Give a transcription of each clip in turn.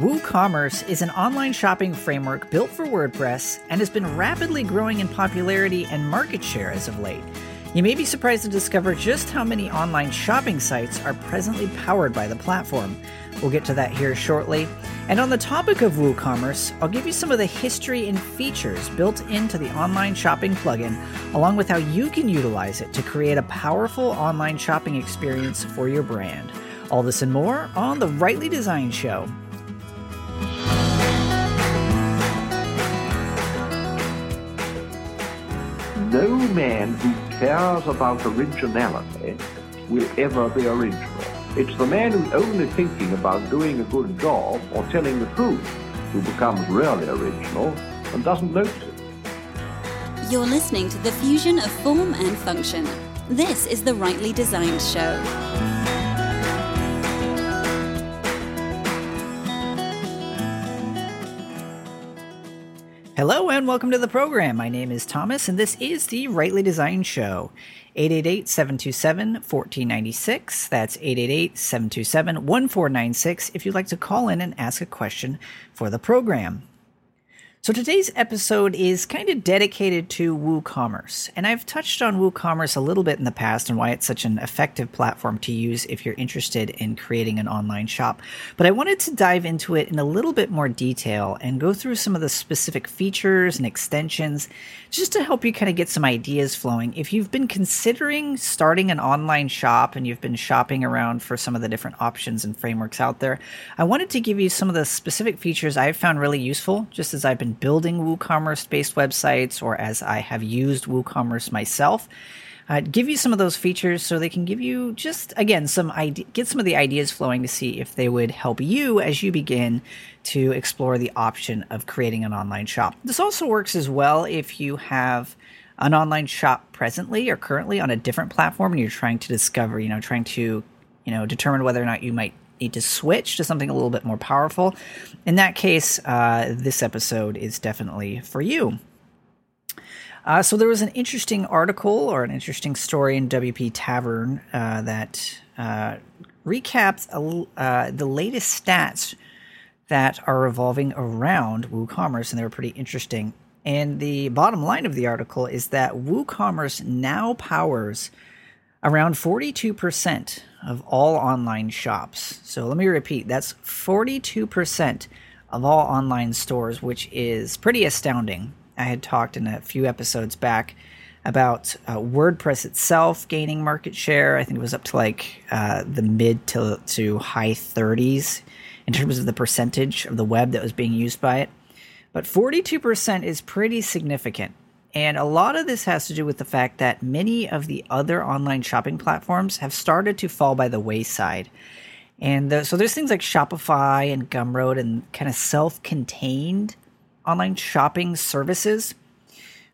WooCommerce is an online shopping framework built for WordPress and has been rapidly growing in popularity and market share as of late. You may be surprised to discover just how many online shopping sites are presently powered by the platform. We'll get to that here shortly. And on the topic of WooCommerce, I'll give you some of the history and features built into the online shopping plugin, along with how you can utilize it to create a powerful online shopping experience for your brand. All this and more on the Rightly Designed Show. No man who cares about originality will ever be original. It's the man who's only thinking about doing a good job or telling the truth who becomes really original and doesn't notice it. You're listening to the fusion of form and function. This is the Rightly Designed Show. Hello and welcome to the program. My name is Thomas and this is the Rightly Designed Show. 888-727-1496. That's 888-727-1496 if you'd like to call in and ask a question for the program. So today's episode is kind of dedicated to WooCommerce, and I've touched on WooCommerce a little bit in the past and why it's such an effective platform to use if you're interested in creating an online shop. But I wanted to dive into it in a little bit more detail and go through some of the specific features and extensions just to help you kind of get some ideas flowing. If you've been considering starting an online shop and you've been shopping around for some of the different options and frameworks out there, I wanted to give you some of the specific features I've found really useful just as I've been building WooCommerce based websites or as I have used WooCommerce myself. Uh, give you some of those features so they can give you just again some idea, get some of the ideas flowing to see if they would help you as you begin to explore the option of creating an online shop. This also works as well if you have an online shop presently or currently on a different platform and you're trying to discover, you know, trying to, you know, determine whether or not you might need to switch to something a little bit more powerful, in that case, uh, this episode is definitely for you. Uh, so there was an interesting article or an interesting story in WP Tavern uh, that uh, recaps uh, the latest stats that are revolving around WooCommerce, and they were pretty interesting. And the bottom line of the article is that WooCommerce now powers around 42% of all online shops. So let me repeat that's 42% of all online stores, which is pretty astounding. I had talked in a few episodes back about uh, WordPress itself gaining market share. I think it was up to like uh, the mid to, to high 30s in terms of the percentage of the web that was being used by it. But 42% is pretty significant. And a lot of this has to do with the fact that many of the other online shopping platforms have started to fall by the wayside. And the, so there's things like Shopify and Gumroad and kind of self contained online shopping services.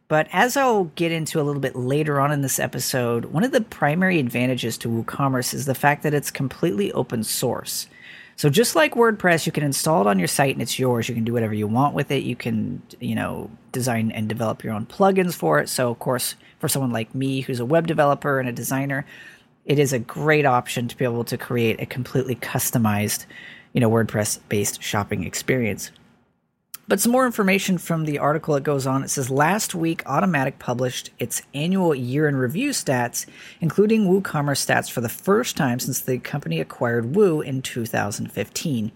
But as I'll get into a little bit later on in this episode, one of the primary advantages to WooCommerce is the fact that it's completely open source. So just like WordPress, you can install it on your site and it's yours. You can do whatever you want with it. You can, you know, design and develop your own plugins for it. So of course, for someone like me who's a web developer and a designer, it is a great option to be able to create a completely customized, you know, WordPress based shopping experience. But some more information from the article that goes on. It says last week Automattic published its annual year in review stats, including WooCommerce stats for the first time since the company acquired Woo in 2015.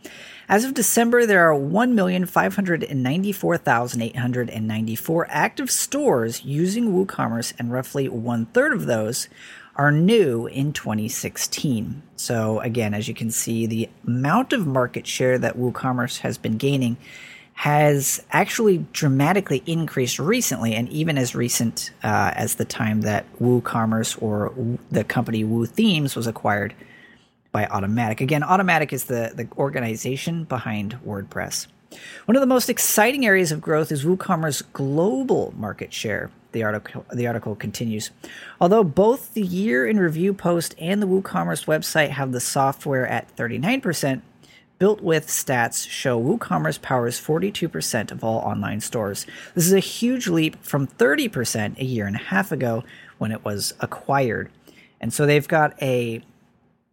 As of December, there are 1,594,894 active stores using WooCommerce, and roughly one third of those are new in 2016. So, again, as you can see, the amount of market share that WooCommerce has been gaining has actually dramatically increased recently, and even as recent uh, as the time that WooCommerce or the company Woo Themes was acquired by Automattic. Again, Automattic is the, the organization behind WordPress. One of the most exciting areas of growth is WooCommerce global market share. The article, the article continues. Although both the year in review post and the WooCommerce website have the software at 39%, BuiltWith stats show WooCommerce powers 42% of all online stores. This is a huge leap from 30% a year and a half ago when it was acquired. And so they've got a,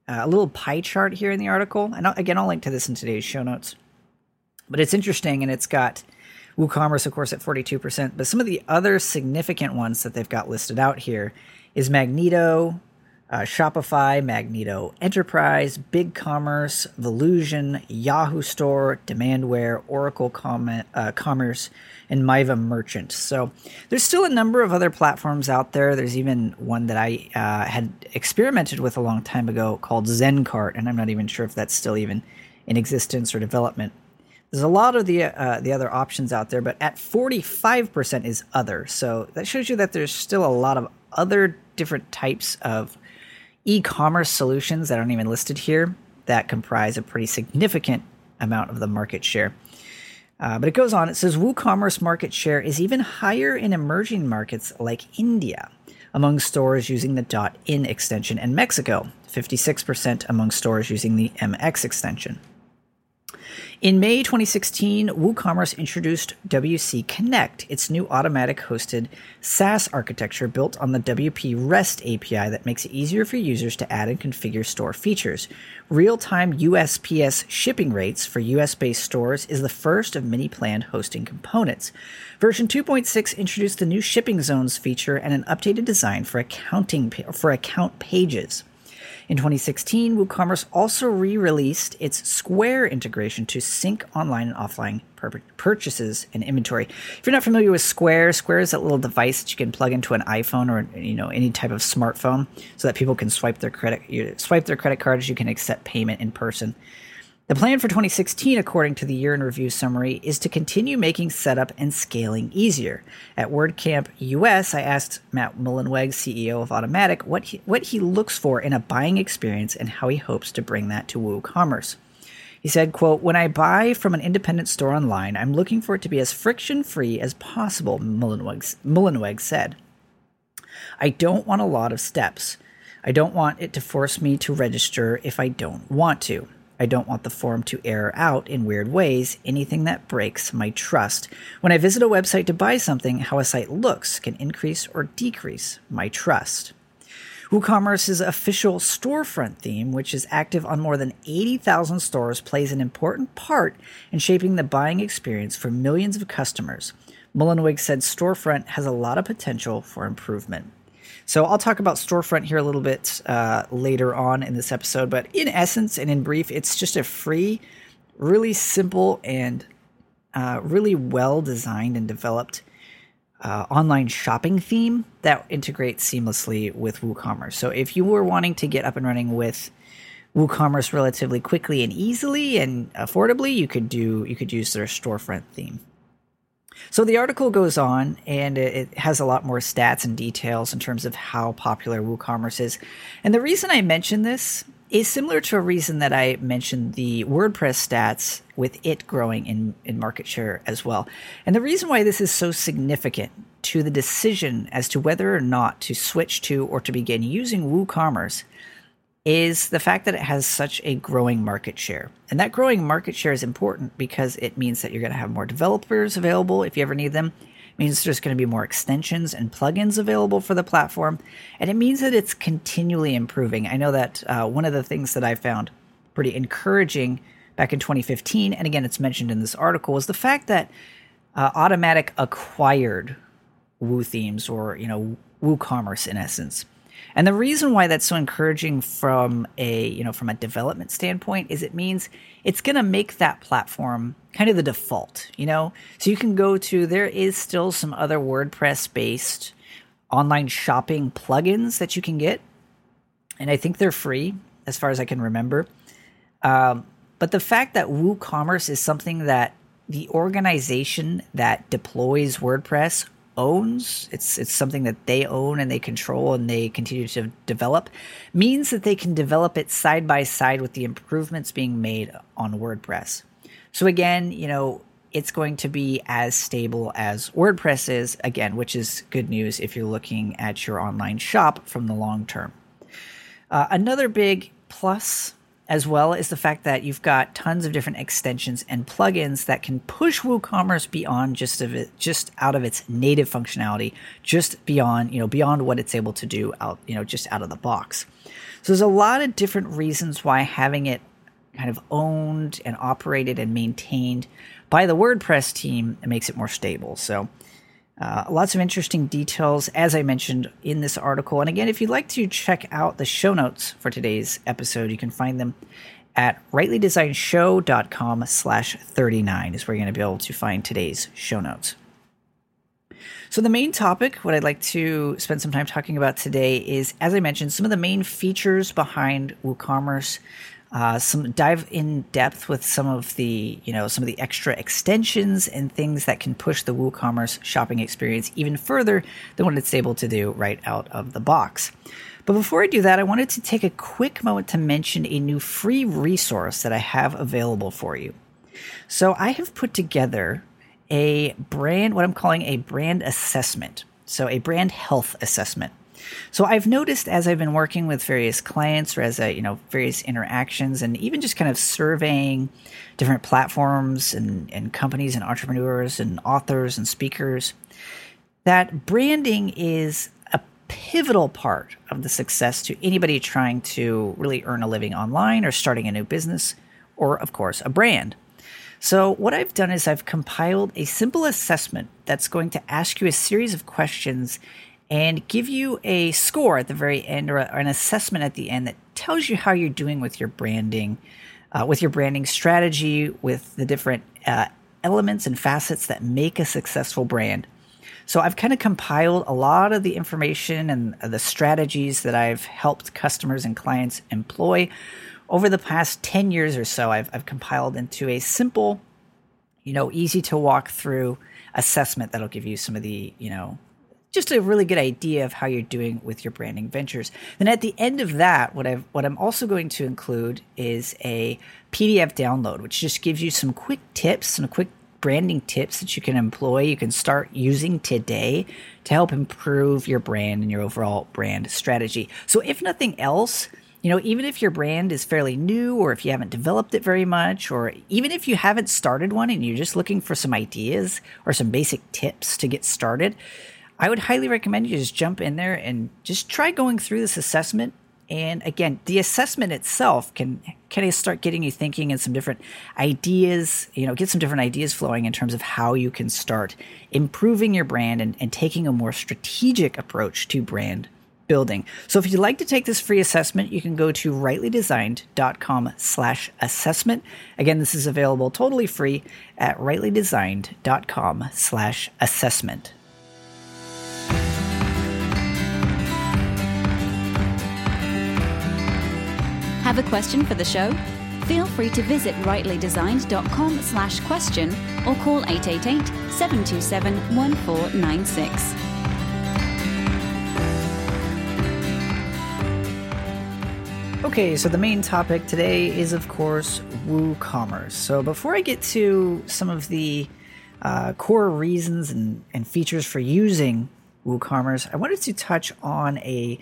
a little pie chart here in the article. And again, I'll link to this in today's show notes. But it's interesting, and it's got WooCommerce, of course, at 42%. But some of the other significant ones that they've got listed out here is Magento, uh, Shopify, Magento Enterprise, BigCommerce, Volusion, Yahoo Store, Demandware, Oracle Com- uh, Commerce, and Miva Merchant. So there's still a number of other platforms out there. There's even one that I uh, had experimented with a long time ago called Zen Cart, and I'm not even sure if that's still even in existence or development. There's a lot of the uh, the other options out there, but at 45% is other. So that shows you that there's still a lot of other different types of e-commerce solutions that aren't even listed here that comprise a pretty significant amount of the market share. Uh, but it goes on. It says WooCommerce market share is even higher in emerging markets like India, among stores using the .in extension, and Mexico, 56% among stores using the MX extension. In May 2016, WooCommerce introduced WC Connect, its new Automattic hosted SaaS architecture built on the WP REST API that makes it easier for users to add and configure store features. Real time USPS shipping rates for US based stores is the first of many planned hosting components. Version 2.6 introduced the new shipping zones feature and an updated design for accounting for account pages. In 2016, WooCommerce also re released its Square integration to sync online and offline pur- purchases and inventory. If you're not familiar with Square, Square is that little device that you can plug into an iPhone or you know any type of smartphone so that people can swipe their credit swipe their credit cards, you can accept payment in person. The plan for 2016, according to the year in review summary, is to continue making setup and scaling easier. At WordCamp US, I asked Matt Mullenweg, CEO of Automattic, what he, what he looks for in a buying experience and how he hopes to bring that to WooCommerce. He said, quote, When I buy from an independent store online, I'm looking for it to be as friction free as possible, Mullenweg, Mullenweg said. I don't want a lot of steps. I don't want it to force me to register if I don't want to. I don't want the form to error out in weird ways, anything that breaks my trust. When I visit a website to buy something, how a site looks can increase or decrease my trust. WooCommerce's official storefront theme, which is active on more than 80,000 stores, plays an important part in shaping the buying experience for millions of customers. Mullenweg said storefront has a lot of potential for improvement. So I'll talk about storefront here a little bit uh, later on in this episode, but in essence and in brief, it's just a free, really simple and uh, really well designed and developed uh, online shopping theme that integrates seamlessly with WooCommerce. So if you were wanting to get up and running with WooCommerce relatively quickly and easily and affordably, you could do you could use their storefront theme. So the article goes on and it has a lot more stats and details in terms of how popular WooCommerce is. And the reason I mention this is similar to a reason that I mentioned the WordPress stats with it growing in, in market share as well. And the reason why this is so significant to the decision as to whether or not to switch to or to begin using WooCommerce is the fact that it has such a growing market share. And that growing market share is important because it means that you're going to have more developers available if you ever need them. It means there's going to be more extensions and plugins available for the platform. And it means that it's continually improving. I know that uh, one of the things that I found pretty encouraging back in 2015, and again, it's mentioned in this article, was the fact that uh, Automattic acquired Woo Themes or, you know, WooCommerce in essence. And the reason why that's so encouraging from a, you know, from a development standpoint is it means it's going to make that platform kind of the default, you know? So you can go to there is still some other WordPress based online shopping plugins that you can get. And I think they're free as far as I can remember. Um, but the fact that WooCommerce is something that the organization that deploys WordPress owns it's it's something that they own and they control and they continue to develop means that they can develop it side by side with the improvements being made on WordPress. So again, you know, it's going to be as stable as WordPress is again, which is good news if you're looking at your online shop from the long term. Uh, another big plus as well as the fact that you've got tons of different extensions and plugins that can push WooCommerce beyond just of it, just out of its native functionality, just beyond you know beyond what it's able to do out you know just out of the box. So there's a lot of different reasons why having it kind of owned and operated and maintained by the WordPress team. Makes it more stable. So, uh, lots of interesting details, as I mentioned in this article. And again, if you'd like to check out the show notes for today's episode, you can find them at rightlydesignshow.com slash 39 is where you're going to be able to find today's show notes. So, the main topic, what I'd like to spend some time talking about today is, as I mentioned, some of the main features behind WooCommerce, uh, some dive in depth with some of the you know some of the extra extensions and things that can push the WooCommerce shopping experience even further than what it's able to do right out of the box. But before I do that, I wanted to take a quick moment to mention a new free resource that I have available for you. So I have put together a brand, what I'm calling a brand assessment. So a brand health assessment. So I've noticed as I've been working with various clients or as I, you know, various interactions and even just kind of surveying different platforms and, and companies and entrepreneurs and authors and speakers, that branding is a pivotal part of the success to anybody trying to really earn a living online or starting a new business or, of course, a brand. So, what I've done is I've compiled a simple assessment that's going to ask you a series of questions and give you a score at the very end or, an assessment at the end that tells you how you're doing with your branding, uh, with your branding strategy, with the different uh, elements and facets that make a successful brand. So I've kind of compiled a lot of the information and the strategies that I've helped customers and clients employ over the past 10 years or so. I've, I've compiled into a simple, you know, easy to walk through assessment that'll give you some of the, you know, just a really good idea of how you're doing with your branding ventures. Then at the end of that, what I've what I'm also going to include is a PDF download, which just gives you some quick tips, some quick branding tips that you can employ, you can start using today to help improve your brand and your overall brand strategy. So if nothing else, you know, even if your brand is fairly new or if you haven't developed it very much, or even if you haven't started one and you're just looking for some ideas or some basic tips to get started, I would highly recommend you just jump in there and just try going through this assessment. And again, the assessment itself can kind of start getting you thinking and some different ideas, you know, get some different ideas flowing in terms of how you can start improving your brand and, and taking a more strategic approach to brand building. So if you'd like to take this free assessment, you can go to rightlydesigned.com slash assessment. Again, this is available totally free at rightlydesigned.com slash assessment. Have a question for the show? Feel free to visit rightlydesigned.com slash question or call 888-727-1496. Okay, so the main topic today is, of course, WooCommerce. So before I get to some of the uh, core reasons and, and features for using WooCommerce, I wanted to touch on a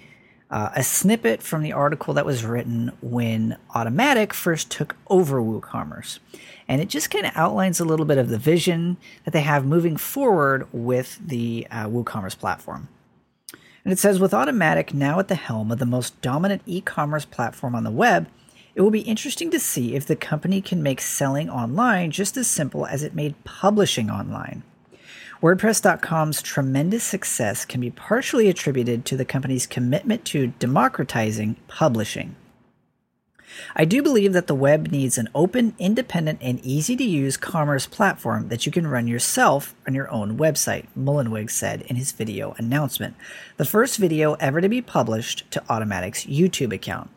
uh, a snippet from the article that was written when Automattic first took over WooCommerce. And it just kind of outlines a little bit of the vision that they have moving forward with the uh, WooCommerce platform. And it says, with Automattic now at the helm of the most dominant e commerce platform on the web, it will be interesting to see if the company can make selling online just as simple as it made publishing online. WordPress.com's tremendous success can be partially attributed to the company's commitment to democratizing publishing. I do believe that the web needs an open, independent, and easy to use commerce platform that you can run yourself on your own website, Mullenweg said in his video announcement, the first video ever to be published to Automattic's YouTube account.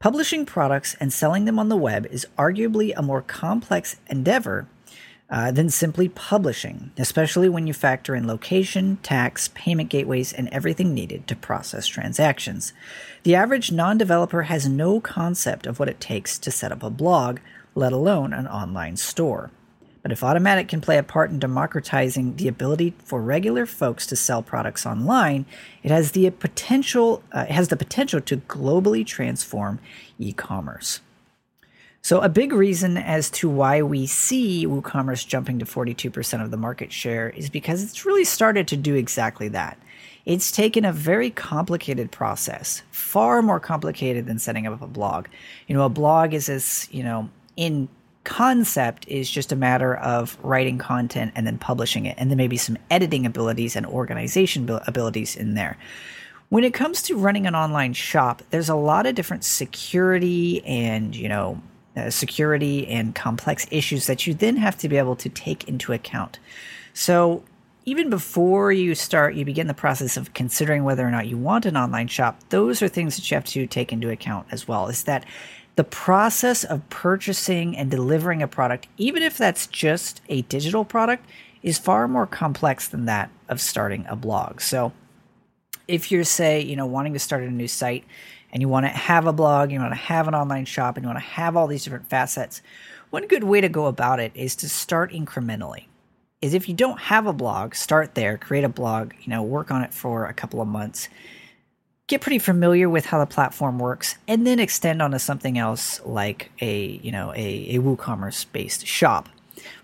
Publishing products and selling them on the web is arguably a more complex endeavor uh, than simply publishing, especially when you factor in location, tax, payment gateways, and everything needed to process transactions. The average non developer has no concept of what it takes to set up a blog, let alone an online store. But if Automattic can play a part in democratizing the ability for regular folks to sell products online, it has the potential uh, it has the potential to globally transform e-commerce. So, a big reason as to why we see WooCommerce jumping to 42% of the market share is because it's really started to do exactly that. it's taken a very complicated process, far more complicated than setting up a blog. You know, a blog is this, you know, in concept is just a matter of writing content and then publishing it, and then maybe some editing abilities and organization abilities in there. When it comes to running an online shop, there's a lot of different security and, you know, uh, security and complex issues that you then have to be able to take into account. So, even before you start, you begin the process of considering whether or not you want an online shop. Those are things that you have to take into account as well. Is that the process of purchasing and delivering a product, even if that's just a digital product, is far more complex than that of starting a blog. So, if you're, say, you know, wanting to start a new site and you want to have a blog, you want to have an online shop, and you want to have all these different facets, one good way to go about it is to start incrementally is if you don't have a blog, start there, create a blog, you know, work on it for a couple of months, get pretty familiar with how the platform works, and then extend onto something else like a, you know, a, a WooCommerce based shop.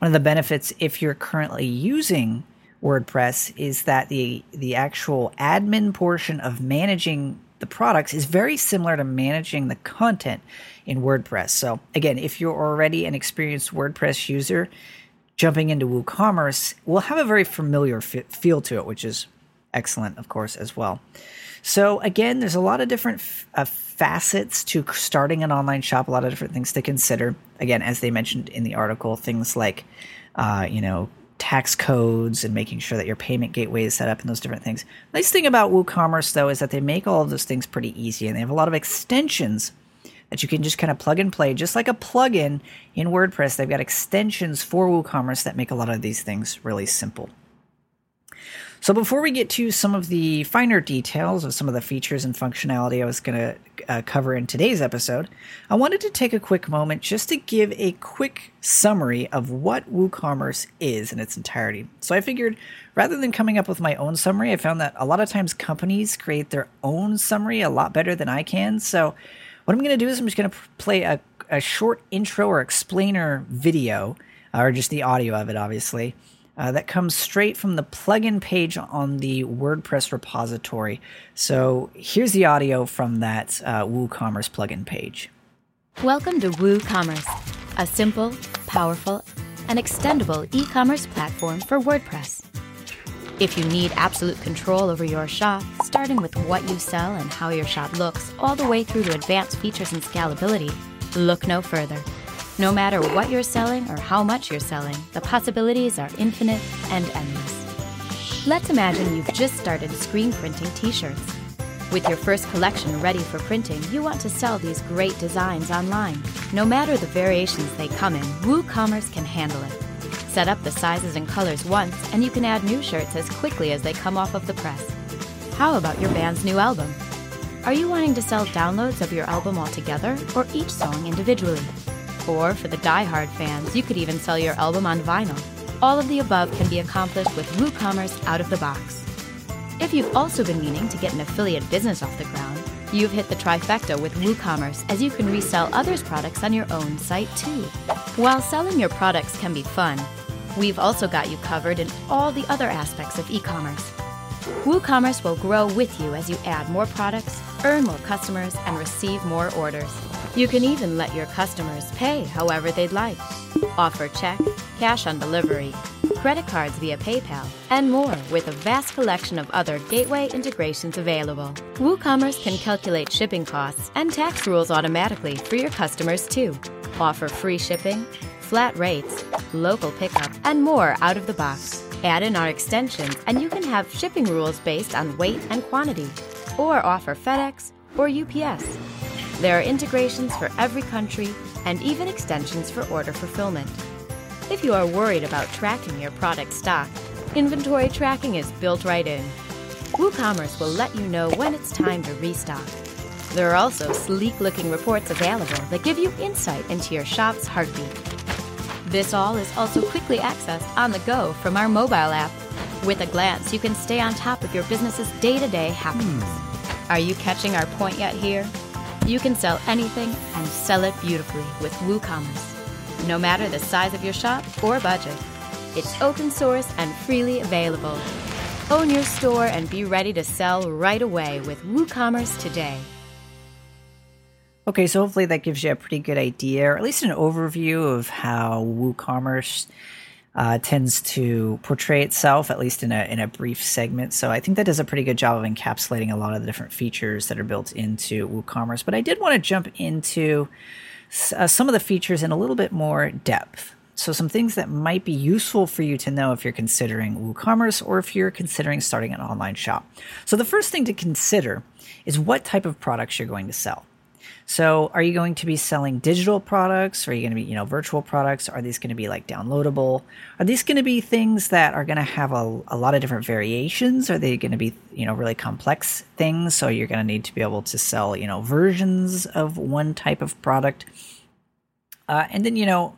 One of the benefits if you're currently using WordPress is that the the actual admin portion of managing the products is very similar to managing the content in WordPress. So again, if you're already an experienced WordPress user, jumping into WooCommerce will have a very familiar feel to it, which is excellent, of course, as well. So, again, there's a lot of different f- uh, facets to starting an online shop, a lot of different things to consider. Again, as they mentioned in the article, things like, uh, you know, tax codes and making sure that your payment gateway is set up and those different things. Nice thing about WooCommerce, though, is that they make all of those things pretty easy and they have a lot of extensions that you can just kind of plug and play, just like a plugin in WordPress. They've got extensions for WooCommerce that make a lot of these things really simple. So before we get to some of the finer details of some of the features and functionality I was going to uh, cover in today's episode, I wanted to take a quick moment just to give a quick summary of what WooCommerce is in its entirety. So I figured rather than coming up with my own summary, I found that a lot of times companies create their own summary a lot better than I can. So what I'm going to do is I'm just going to play a, a short intro or explainer video, or just the audio of it, obviously, uh, that comes straight from the plugin page on the WordPress repository. So here's the audio from that uh, WooCommerce plugin page. Welcome to WooCommerce, a simple, powerful, and extendable e commerce platform for WordPress. If you need absolute control over your shop, starting with what you sell and how your shop looks, all the way through to advanced features and scalability, look no further. No matter what you're selling or how much you're selling, the possibilities are infinite and endless. Let's imagine you've just started screen printing t shirts. With your first collection ready for printing, you want to sell these great designs online. No matter the variations they come in, WooCommerce can handle it. Set up the sizes and colors once, and you can add new shirts as quickly as they come off of the press. How about your band's new album? Are you wanting to sell downloads of your album altogether, or each song individually? Or for the die-hard fans, you could even sell your album on vinyl. All of the above can be accomplished with WooCommerce out of the box. If you've also been meaning to get an affiliate business off the ground, you've hit the trifecta with WooCommerce as you can resell others' products on your own site too. While selling your products can be fun, we've also got you covered in all the other aspects of e commerce. WooCommerce will grow with you as you add more products, earn more customers, and receive more orders. You can even let your customers pay however they'd like. Offer check, cash on delivery, credit cards via PayPal, and more with a vast collection of other gateway integrations available. WooCommerce can calculate shipping costs and tax rules automatically for your customers too. Offer free shipping, flat rates, local pickup, and more out of the box. Add in our extensions, and you can have shipping rules based on weight and quantity, or offer FedEx or UPS. There are integrations for every country and even extensions for order fulfillment. If you are worried about tracking your product stock, inventory tracking is built right in. WooCommerce will let you know when it's time to restock. There are also sleek looking reports available that give you insight into your shop's heartbeat. This all is also quickly accessed on the go from our mobile app. With a glance, you can stay on top of your business's day to day happenings. Hmm. Are you catching our point yet here? You can sell anything and sell it beautifully with WooCommerce. No matter the size of your shop or budget, it's open source and freely available. Own your store and be ready to sell right away with WooCommerce today. Okay, so hopefully that gives you a pretty good idea, or at least an overview of how WooCommerce uh, tends to portray itself, at least in a in a brief segment. So I think that does a pretty good job of encapsulating a lot of the different features that are built into WooCommerce. But I did want to jump into uh, some of the features in a little bit more depth. So some things that might be useful for you to know if you're considering WooCommerce or if you're considering starting an online shop. So the first thing to consider is what type of products you're going to sell. So, are you going to be selling digital products? Are you going to be, you know, virtual products? Are these going to be like downloadable? Are these going to be things that are going to have a, a lot of different variations? Are they going to be, you know, really complex things? So, you're going to need to be able to sell, you know, versions of one type of product. Uh, and then, you know,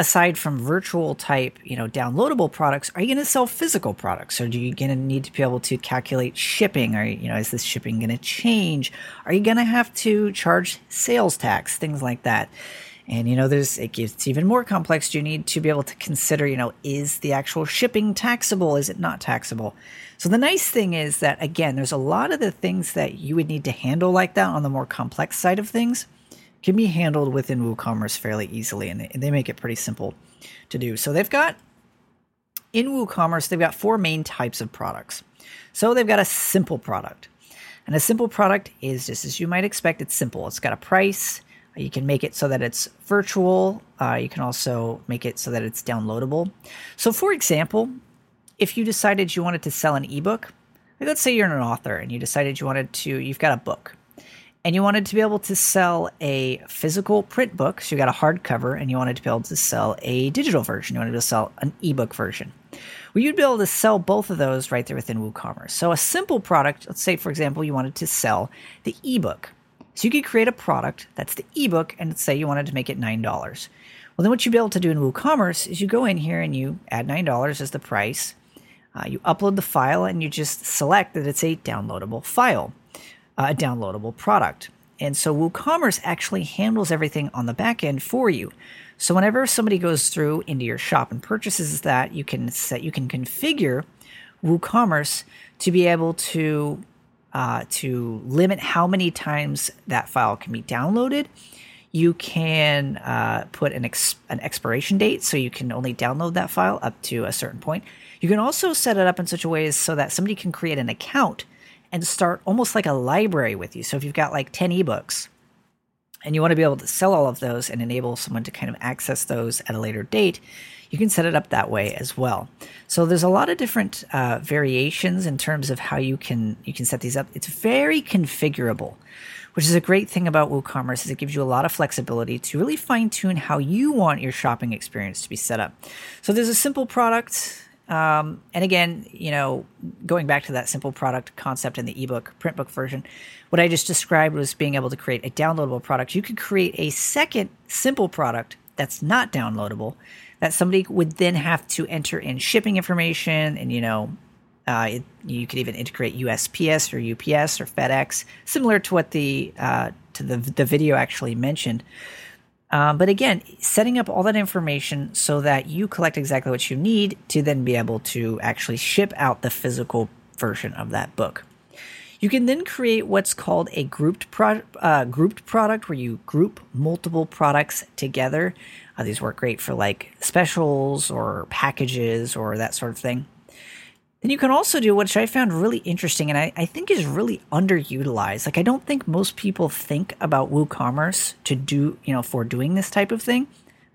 aside from virtual type, you know, downloadable products, are you going to sell physical products? Or do you going to need to be able to calculate shipping? Or, you know, is this shipping going to change? Are you going to have to charge sales tax? Things like that. And, you know, there's, it gets even more complex. You need to be able to consider, you know, is the actual shipping taxable? Is it not taxable? So the nice thing is that, again, there's a lot of the things that you would need to handle like that on the more complex side of things can be handled within WooCommerce fairly easily, and they they make it pretty simple to do. So they've got in WooCommerce, they've got four main types of products. So they've got a simple product. And a simple product is just as you might expect, it's simple. It's got a price. You can make it so that it's virtual. Uh, you can also make it so that it's downloadable. So, for example, if you decided you wanted to sell an ebook, like let's say you're an author and you decided you wanted to, you've got a book and you wanted to be able to sell a physical print book, so you got a hardcover, and you wanted to be able to sell a digital version. You wanted to sell an ebook version. Well, you'd be able to sell both of those right there within WooCommerce. So a simple product, let's say for example, you wanted to sell the ebook. So you could create a product that's the ebook, and say you wanted to make it nine dollars. Well, then what you'd be able to do in WooCommerce is you go in here and you add nine dollars as the price. Uh, you upload the file and you just select that it's a downloadable file a downloadable product. And so WooCommerce actually handles everything on the back end for you. So whenever somebody goes through into your shop and purchases that, you can set you can configure WooCommerce to be able to uh, to limit how many times that file can be downloaded. You can uh, put an, ex- an expiration date, so you can only download that file up to a certain point. You can also set it up in such a way so that somebody can create an account and start almost like a library with you. So if you've got like 10 ebooks and you want to be able to sell all of those and enable someone to kind of access those at a later date, you can set it up that way as well. So there's a lot of different uh, variations in terms of how you can you can set these up. It's very configurable, which is a great thing about WooCommerce is it gives you a lot of flexibility to really fine tune how you want your shopping experience to be set up. So there's a simple product um, and again, you know, going back to that simple product concept in the ebook print book version, what I just described was being able to create a downloadable product. You could create a second simple product that's not downloadable that somebody would then have to enter in shipping information and you know uh, it, you could even integrate USPS or UPS or FedEx, similar to what the uh, to the the video actually mentioned. Um, but again, setting up all that information so that you collect exactly what you need to then be able to actually ship out the physical version of that book. You can then create what's called a grouped pro- uh, grouped product, where you group multiple products together. Uh, these work great for like specials or packages or that sort of thing. Then you can also do which I found really interesting and I, I think is really underutilized. Like I don't think most people think about WooCommerce to do, you know, for doing this type of thing.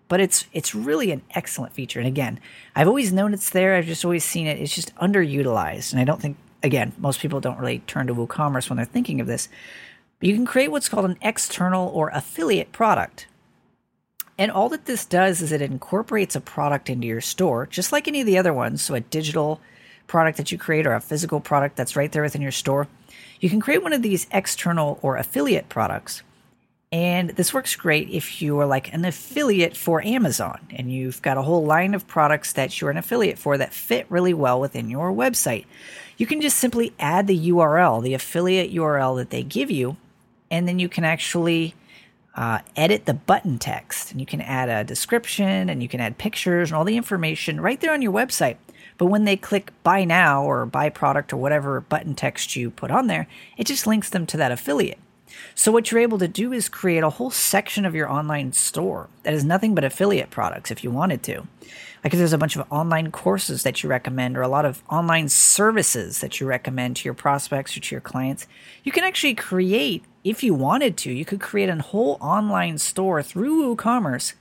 But it's it's really an excellent feature. And again, I've always known it's there. I've just always seen it. It's just underutilized. And I don't think again, most people don't really turn to WooCommerce when they're thinking of this. But you can create what's called an external or affiliate product. And all that this does is it incorporates a product into your store, just like any of the other ones. So a digital product that you create or a physical product that's right there within your store, you can create one of these external or affiliate products. And this works great if you are like an affiliate for Amazon and you've got a whole line of products that you're an affiliate for that fit really well within your website. You can just simply add the URL, the affiliate URL that they give you, and then you can actually uh, edit the button text and you can add a description and you can add pictures and all the information right there on your website But when they click buy now or buy product or whatever button text you put on there, it just links them to that affiliate. So, what you're able to do is create a whole section of your online store that is nothing but affiliate products if you wanted to. Like if there's a bunch of online courses that you recommend or a lot of online services that you recommend to your prospects or to your clients, you can actually create, if you wanted to, you could create a whole online store through WooCommerce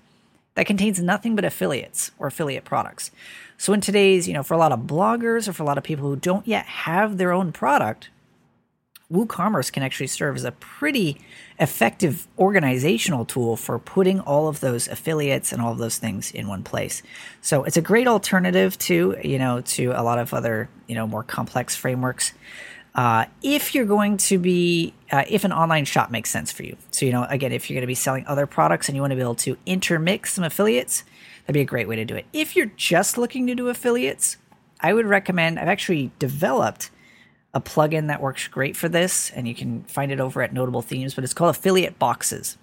that contains nothing but affiliates or affiliate products. So in today's, you know, for a lot of bloggers or for a lot of people who don't yet have their own product, WooCommerce can actually serve as a pretty effective organizational tool for putting all of those affiliates and all of those things in one place. So it's a great alternative to, you know, to a lot of other, you know, more complex frameworks. Uh, if you're going to be, uh, if an online shop makes sense for you. So, you know, again, if you're going to be selling other products and you want to be able to intermix some affiliates, that'd be a great way to do it. If you're just looking to do affiliates, I would recommend, I've actually developed a plugin that works great for this, and you can find it over at Notable Themes, but it's called Affiliate Boxes,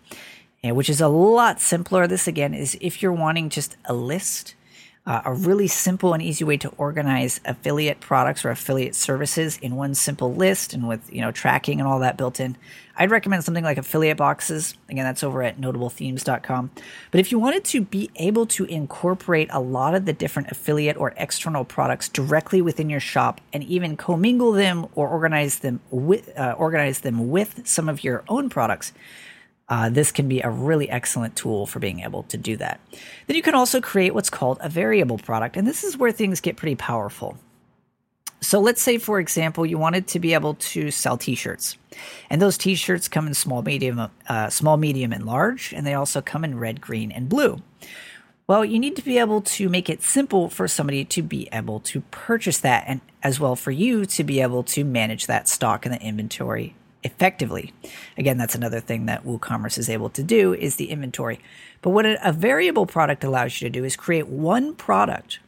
which is a lot simpler. This again is if you're wanting just a list uh, a really simple and easy way to organize affiliate products or affiliate services in one simple list and with you know tracking and all that built in. I'd recommend something like affiliate boxes. Again that's over at notablethemes.com but if you wanted to be able to incorporate a lot of the different affiliate or external products directly within your shop and even commingle them or organize them with uh, organize them with some of your own products uh, this can be a really excellent tool for being able to do that. Then you can also create what's called a variable product, and this is where things get pretty powerful. So let's say, for example, you wanted to be able to sell T-shirts, and those T-shirts come in small, medium, uh, small, medium, and large, and they also come in red, green, and blue. Well, you need to be able to make it simple for somebody to be able to purchase that, and as well for you to be able to manage that stock and the inventory effectively. Again, that's another thing that WooCommerce is able to do is the inventory. But what a, variable product allows you to do is create one product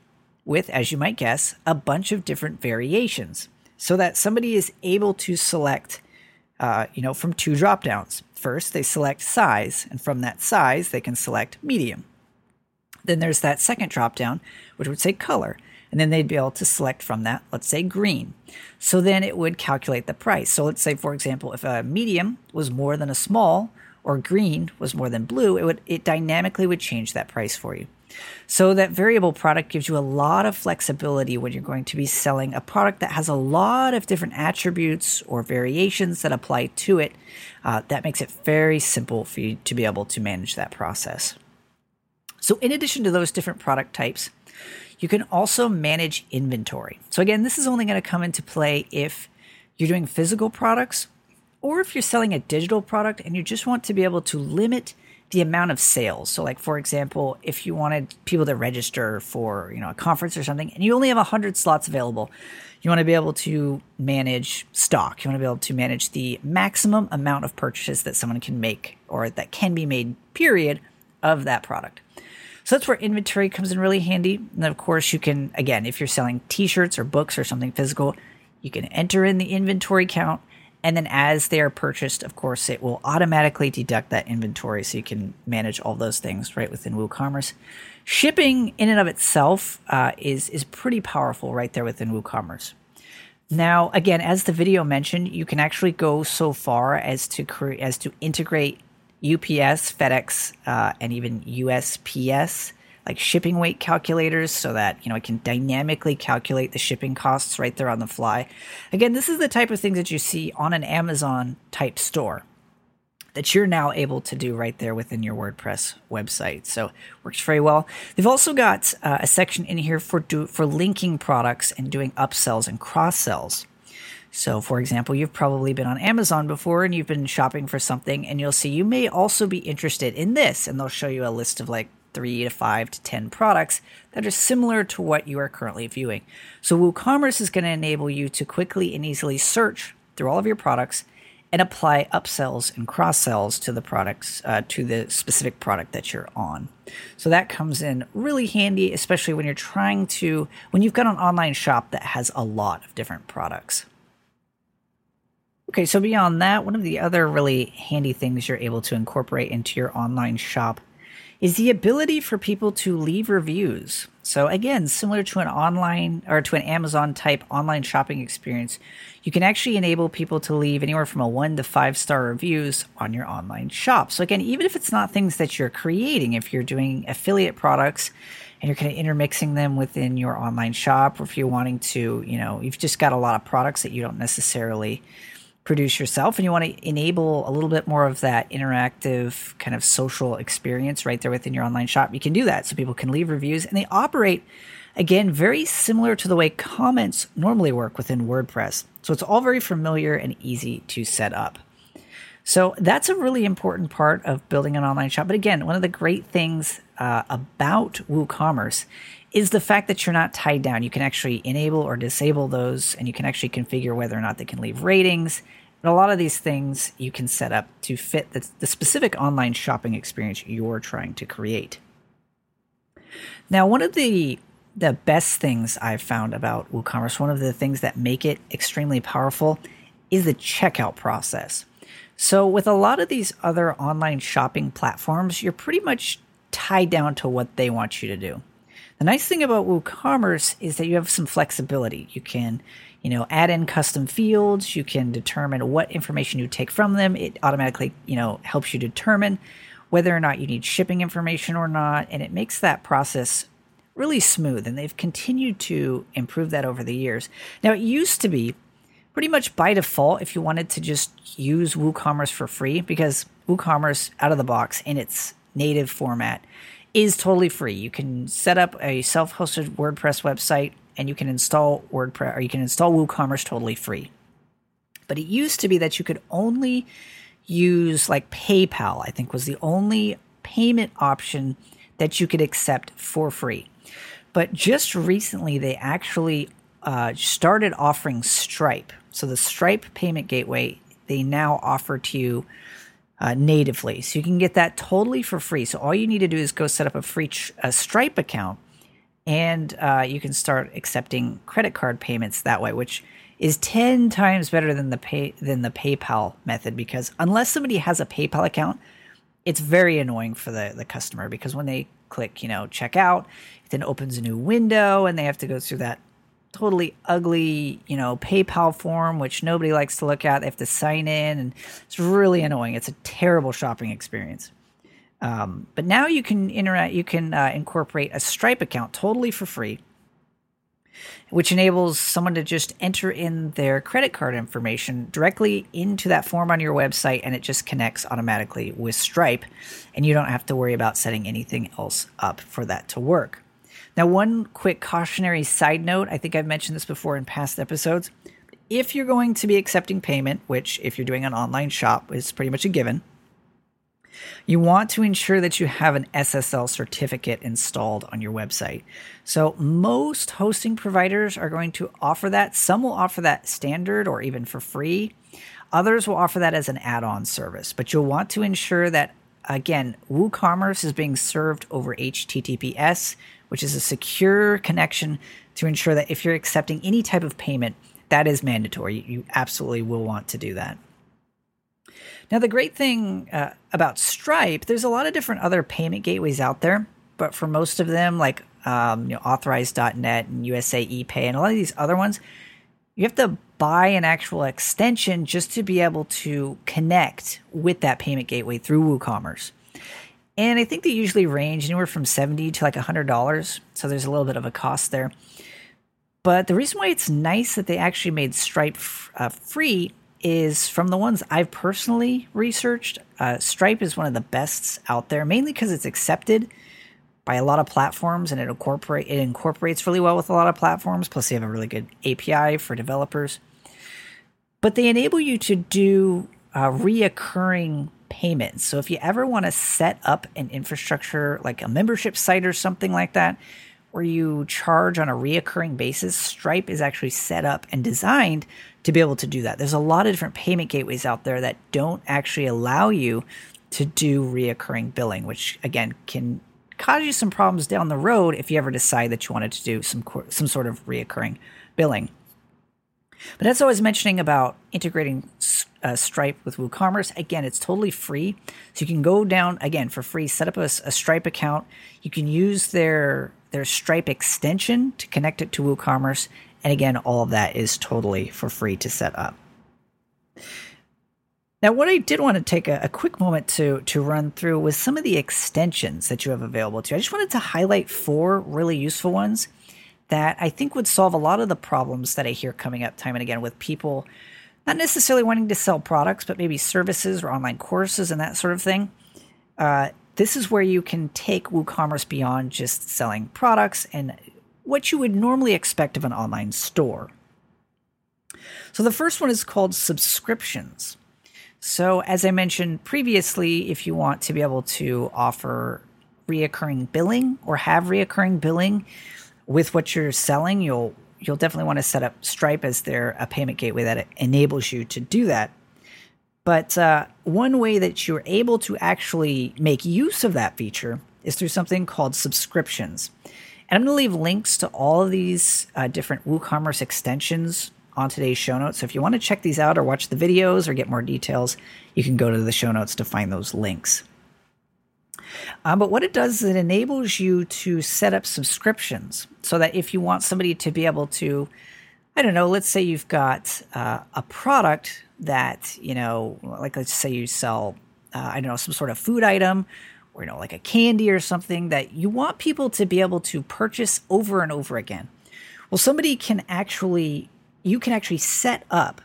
with, as you might guess, a bunch of different variations so that somebody is able to select, uh, you know, from two drop downs. First, they select size, and from that size, they can select medium. Then there's that second drop down, which would say color and then they'd be able to select from that, let's say green. So then it would calculate the price. So let's say, for example, if a medium was more than a small or green was more than blue, it would it dynamically would change that price for you. So that variable product gives you a lot of flexibility when you're going to be selling a product that has a lot of different attributes or variations that apply to it. Uh, that makes it very simple for you to be able to manage that process. So, in addition to those different product types, you can also manage inventory. So, again, this is only going to come into play if you're doing physical products or if you're selling a digital product and you just want to be able to limit the amount of sales. So, like for example, if you wanted people to register for you know a conference or something, and you only have hundred slots available, you want to be able to manage stock. You want to be able to manage the maximum amount of purchases that someone can make or that can be made. Period of that product. So that's where inventory comes in really handy. And of course, you can, again, if you're selling t shirts or books or something physical, you can enter in the inventory count. And then as they are purchased, of course, it will automatically deduct that inventory so you can manage all those things right within WooCommerce. Shipping in and of itself uh, is, is pretty powerful right there within WooCommerce. Now, again, as the video mentioned, you can actually go so far as to create as to integrate UPS, FedEx, uh, and even USPS, like shipping weight calculators, so that you know it can dynamically calculate the shipping costs right there on the fly. Again, this is the type of things that you see on an Amazon type store that you're now able to do right there within your WordPress website. So works very well. They've also got uh, a section in here for do, for linking products and doing upsells and cross sells. So, for example, you've probably been on Amazon before and you've been shopping for something, and you'll see you may also be interested in this, and they'll show you a list of like three to five to 10 products that are similar to what you are currently viewing. So, WooCommerce is going to enable you to quickly and easily search through all of your products and apply upsells and cross sells to the products, uh, to the specific product that you're on. So that comes in really handy, especially when you're trying to, when you've got an online shop that has a lot of different products. Okay, so beyond that, one of the other really handy things you're able to incorporate into your online shop is the ability for people to leave reviews. So again, similar to an online or to an Amazon type online shopping experience, you can actually enable people to leave anywhere from a one to five star reviews on your online shop. So again, even if it's not things that you're creating, if you're doing affiliate products and you're kind of intermixing them within your online shop, or if you're wanting to, you know, you've just got a lot of products that you don't necessarily produce yourself and you want to enable a little bit more of that interactive kind of social experience right there within your online shop, you can do that so people can leave reviews and they operate again very similar to the way comments normally work within WordPress. So it's all very familiar and easy to set up. So that's a really important part of building an online shop. But again, one of the great things uh, about WooCommerce is the fact that you're not tied down. You can actually enable or disable those, and you can actually configure whether or not they can leave ratings. And a lot of these things you can set up to fit the, the specific online shopping experience you're trying to create. Now, one of the the best things I've found about WooCommerce, one of the things that make it extremely powerful, is the checkout process. So, with a lot of these other online shopping platforms, you're pretty much tied down to what they want you to do. The nice thing about WooCommerce is that you have some flexibility. You can, you know, add in custom fields. You can determine what information you take from them. It automatically, you know, helps you determine whether or not you need shipping information or not, and it makes that process really smooth. And they've continued to improve that over the years. Now, it used to be pretty much by default if you wanted to just use WooCommerce for free because WooCommerce out of the box in its native format is totally free. You can set up a self-hosted WordPress website and you can install WordPress or you can install WooCommerce totally free. But it used to be that you could only use like PayPal, I think was the only payment option that you could accept for free. But just recently, they actually uh, started offering Stripe. So the Stripe payment gateway, they now offer to you uh, natively. So you can get that totally for free. So all you need to do is go set up a free a Stripe account, and uh, you can start accepting credit card payments that way, which is ten times better than the pay than the PayPal method. Because unless somebody has a PayPal account, it's very annoying for the the customer because when they click, you know, check out, it then opens a new window, and they have to go through that totally ugly, you know, PayPal form, which nobody likes to look at. They have to sign in, and it's really annoying. It's a terrible shopping experience. Um, but now you can interact. You can uh, incorporate a Stripe account totally for free, which enables someone to just enter in their credit card information directly into that form on your website, and it just connects automatically with Stripe, and you don't have to worry about setting anything else up for that to work. Now, one quick cautionary side note I think I've mentioned this before in past episodes. If you're going to be accepting payment, which if you're doing an online shop is pretty much a given, you want to ensure that you have an SSL certificate installed on your website. So, most hosting providers are going to offer that. Some will offer that standard or even for free. Others will offer that as an add on service, but you'll want to ensure that, again, WooCommerce is being served over HTTPS, which is a secure connection to ensure that if you're accepting any type of payment, that is mandatory. You absolutely will want to do that. Now, the great thing uh, about Stripe, there's a lot of different other payment gateways out there, but for most of them, like um, you know, Authorize.net and USA ePay and a lot of these other ones, you have to buy an actual extension just to be able to connect with that payment gateway through WooCommerce. And I think they usually range anywhere from 70 to like $100. So there's a little bit of a cost there. But the reason why it's nice that they actually made Stripe uh, free is from the ones I've personally researched. Uh, Stripe is one of the best out there, mainly because it's accepted by a lot of platforms and it incorporate it incorporates really well with a lot of platforms. Plus, they have a really good API for developers. But they enable you to do uh, reoccurring payments. So if you ever want to set up an infrastructure like a membership site or something like that, where you charge on a reoccurring basis, Stripe is actually set up and designed to be able to do that. There's a lot of different payment gateways out there that don't actually allow you to do reoccurring billing, which again can cause you some problems down the road if you ever decide that you wanted to do some some sort of reoccurring billing. But as I was mentioning about integrating uh, Stripe with WooCommerce. Again, it's totally free. So you can go down again for free, set up a, a, Stripe account. You can use their their Stripe extension to connect it to WooCommerce. And again, all of that is totally for free to set up. Now, what I did want to take a, a, quick moment to to run through was some of the extensions that you have available to you. I just wanted to highlight four really useful ones that I think would solve a lot of the problems that I hear coming up time and again with people not necessarily wanting to sell products, but maybe services or online courses and that sort of thing. Uh, this is where you can take WooCommerce beyond just selling products and what you would normally expect of an online store. So the first one is called subscriptions. So, as I mentioned previously, if you want to be able to offer reoccurring billing or have reoccurring billing with what you're selling, you'll you'll definitely want to set up Stripe as their a payment gateway that enables you to do that. But uh, one way that you're able to actually make use of that feature is through something called subscriptions. And I'm going to leave links to all of these uh, different WooCommerce extensions on today's show notes. So if you want to check these out or watch the videos or get more details, you can go to the show notes to find those links. Um, but what it does is it enables you to set up subscriptions so that if you want somebody to be able to, I don't know, let's say you've got uh, a product that, you know, like let's say you sell, uh, I don't know, some sort of food item or, you know, like a candy or something that you want people to be able to purchase over and over again. Well, somebody can actually, you can actually set up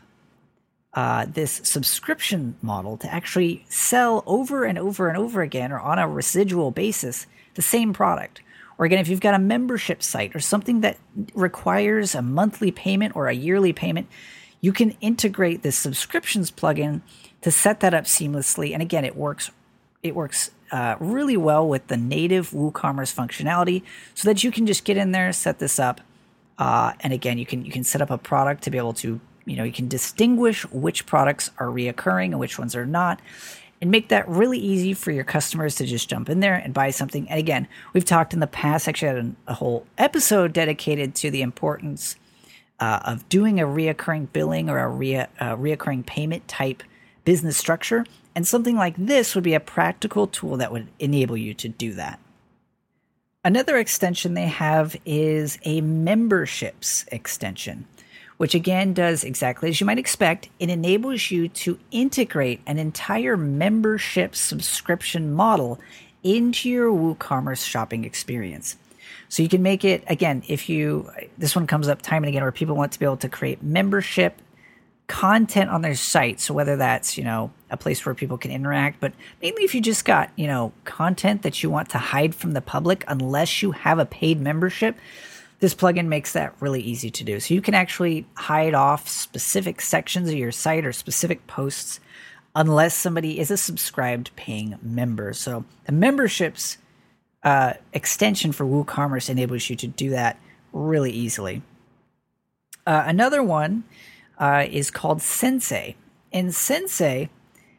uh, this subscription model to actually sell over and over and over again or on a residual basis the same product. Or again, if you've got a membership site or something that requires a monthly payment or a yearly payment, you can integrate this subscriptions plugin to set that up seamlessly. And again, it works. It works uh, really well with the native WooCommerce functionality, so that you can just get in there, set this up, uh, and again, you can you can set up a product to be able to you know you can distinguish which products are reoccurring and which ones are not and make that really easy for your customers to just jump in there and buy something. And again we've talked in the past actually had a whole episode dedicated to the importance uh, of doing a reoccurring billing or a rea- uh, reoccurring payment type business structure. And something like this would be a practical tool that would enable you to do that. Another extension they have is a memberships extension which again does exactly as you might expect. It enables you to integrate an entire membership subscription model into your WooCommerce shopping experience. So you can make it again if you this one comes up time and again where people want to be able to create membership content on their site. So whether that's, you know, a place where people can interact, but mainly if you just got, you know, content that you want to hide from the public unless you have a paid membership, this plugin makes that really easy to do. So you can actually hide off specific sections of your site or specific posts unless somebody is a subscribed paying member. So the memberships uh, extension for WooCommerce enables you to do that really easily. Uh, another one uh, is called Sensei, and Sensei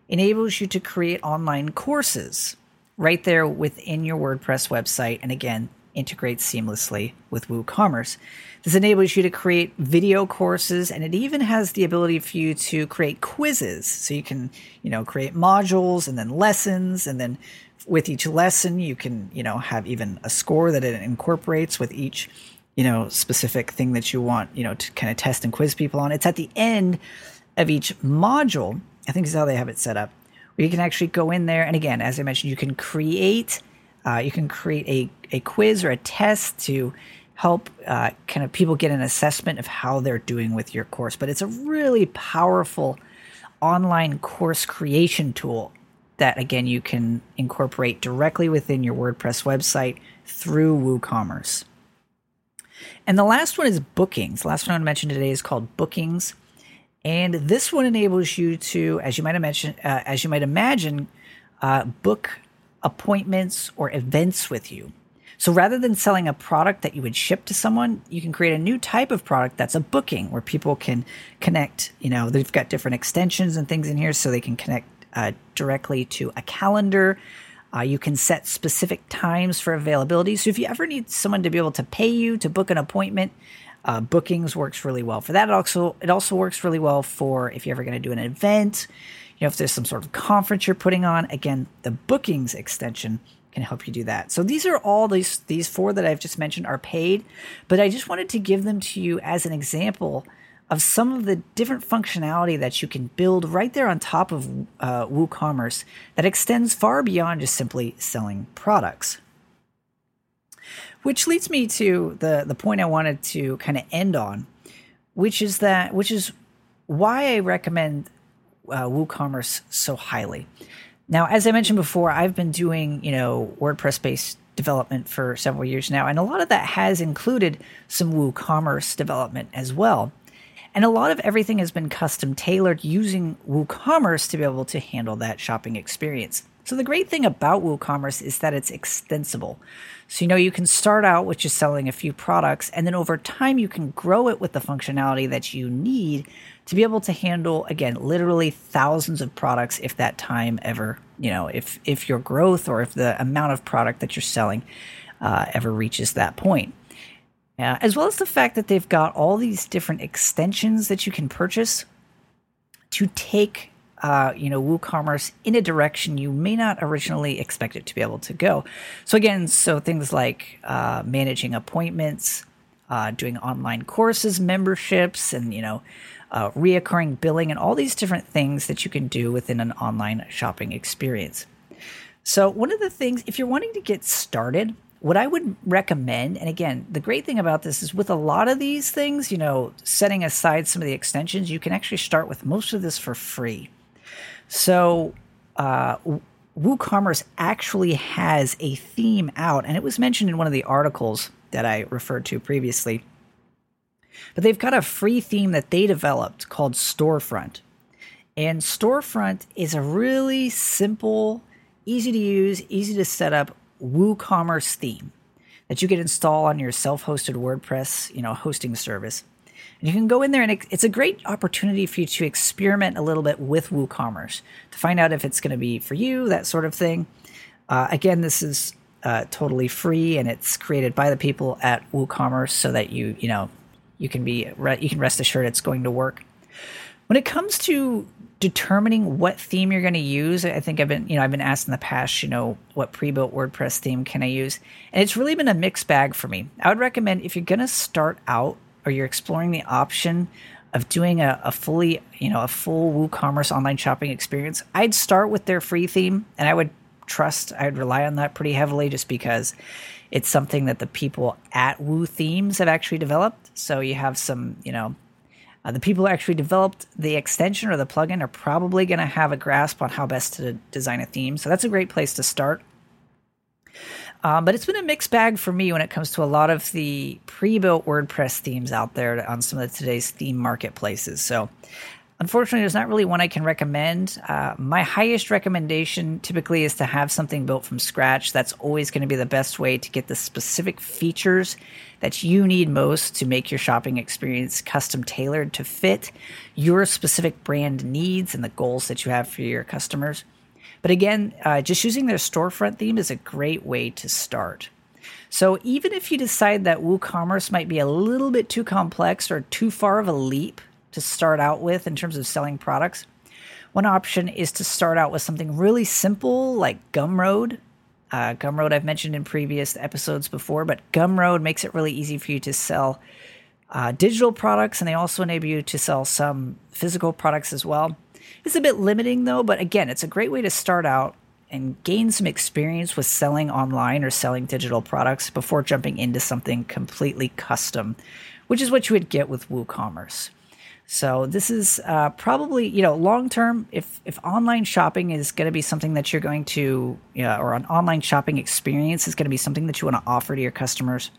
enables you to create online courses right there within your WordPress website. And again, integrates seamlessly with WooCommerce. This enables you to create video courses and it even has the ability for you to create quizzes. So you can, you know, create modules and then lessons and then with each lesson you can, you know, have even a score that it incorporates with each, you know, specific thing that you want, you know, to kind of test and quiz people on. It's at the end of each module. I think is how they have it set up. Where you can actually go in there and again, as I mentioned, you can create uh, you can create a, a quiz or a test to help uh, kind of people get an assessment of how they're doing with your course. But it's a really powerful online course creation tool that, again, you can incorporate directly within your WordPress website through WooCommerce. And the last one is bookings. The last one I want to mention today is called bookings. And this one enables you to, as you might imagine, uh, as you might imagine, uh, book appointments, or events with you. So rather than selling a product that you would ship to someone, you can create a new type of product that's a booking where people can connect. You know, they've got different extensions and things in here so they can connect uh, directly to a calendar. Uh, you can set specific times for availability. So if you ever need someone to be able to pay you to book an appointment, Uh, bookings works really well for that. It also it also works really well for if you're ever going to do an event. Know, if there's some sort of conference you're putting on. Again, the bookings extension can help you do that. So these are all these these four that I've just mentioned are paid, but I just wanted to give them to you as an example of some of the different functionality that you can build right there on top of uh, WooCommerce that extends far beyond just simply selling products. Which leads me to the the point I wanted to kind of end on, which is that which is why I recommend uh, WooCommerce so highly. Now, as I mentioned before, I've been doing you know WordPress based development for several years now, and a lot of that has included some WooCommerce development as well. And a lot of everything has been custom tailored using WooCommerce to be able to handle that shopping experience. So the great thing about WooCommerce is that it's extensible. So you know you can start out with just selling a few products and then over time you can grow it with the functionality that you need to be able to handle again literally thousands of products if that time ever, you know, if if your growth or if the amount of product that you're selling uh, ever reaches that point. Uh, as well as the fact that they've got all these different extensions that you can purchase to take uh, you know WooCommerce in a direction you may not originally expect it to be able to go. So again, so things like uh, managing appointments, uh, doing online courses, memberships, and you know uh, reoccurring billing, and all these different things that you can do within an online shopping experience. So one of the things, if you're wanting to get started what I would recommend, and again, the great thing about this is with a lot of these things, you know, setting aside some of the extensions, you can actually start with most of this for free. So, uh, WooCommerce actually has a theme out, and it was mentioned in one of the articles that I referred to previously. But they've got a free theme that they developed called Storefront. And Storefront is a really simple, easy to use, easy to set up WooCommerce theme that you can install on your self-hosted WordPress, you know, hosting service. And you can go in there and it's a great opportunity for you to experiment a little bit with WooCommerce to find out if it's going to be for you, that sort of thing. Uh, again, this is uh, totally free and it's created by the people at WooCommerce so that you, you know, you can be you can rest assured it's going to work. When it comes to determining what theme you're going to use, I think I've been, you know, I've been asked in the past, you know, what pre-built WordPress theme can I use? And it's really been a mixed bag for me. I would recommend if you're going to start out or you're exploring the option of doing a, a fully, you know, a full WooCommerce online shopping experience, I'd start with their free theme and I would trust, I'd rely on that pretty heavily just because it's something that the people at WooThemes have actually developed. So you have some, you know, uh, the people who actually developed the extension or the plugin are probably going to have a grasp on how best to design a theme. So that's a great place to start. Um, but it's been a mixed bag for me when it comes to a lot of the pre-built WordPress themes out there on some of today's theme marketplaces. So Unfortunately, there's not really one I can recommend. Uh, my highest recommendation typically is to have something built from scratch. That's always going to be the best way to get the specific features that you need most to make your shopping experience custom tailored to fit your specific brand needs and the goals that you have for your customers. But again, uh, just using their storefront theme is a great way to start. So even if you decide that WooCommerce might be a little bit too complex or too far of a leap to start out with in terms of selling products. One option is to start out with something really simple like Gumroad. Uh, Gumroad I've mentioned in previous episodes before, but Gumroad makes it really easy for you to sell uh, digital products, and they also enable you to sell some physical products as well. It's a bit limiting though, but again, it's a great way to start out and gain some experience with selling online or selling digital products before jumping into something completely custom, which is what you would get with WooCommerce. So this is uh, probably you know long term. If if online shopping is going to be something that you're going to you know, or an online shopping experience is going to be something that you want to offer to your customers.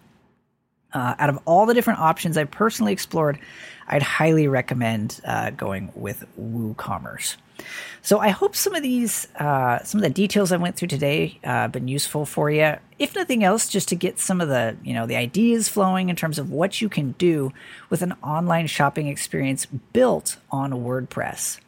Uh, out of all the different options I've personally explored, I'd highly recommend uh, going with WooCommerce. So I hope some of these, uh, some of the details I went through today, uh, been useful for you. If nothing else, just to get some of the, you know, the ideas flowing in terms of what you can do with an online shopping experience built on WordPress.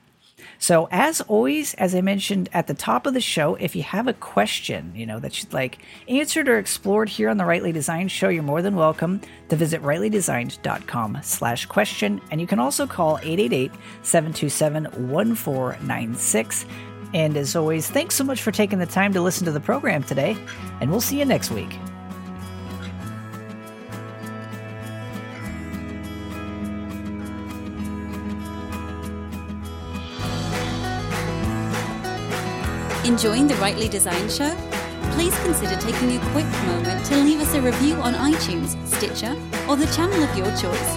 So, as always, as I mentioned at the top of the show, if you have a question, you know, that you'd like answered or explored here on the Rightly Designed show, you're more than welcome to visit rightly.designed.com slash question. And you can also call 888-727-1496. And as always, thanks so much for taking the time to listen to the program today, and we'll see you next week. Enjoying the Rightly Designed show? Please consider taking a quick moment to leave us a review on iTunes, Stitcher, or the channel of your choice.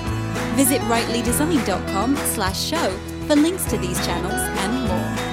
Visit rightlydesign.com slash show for links to these channels and more.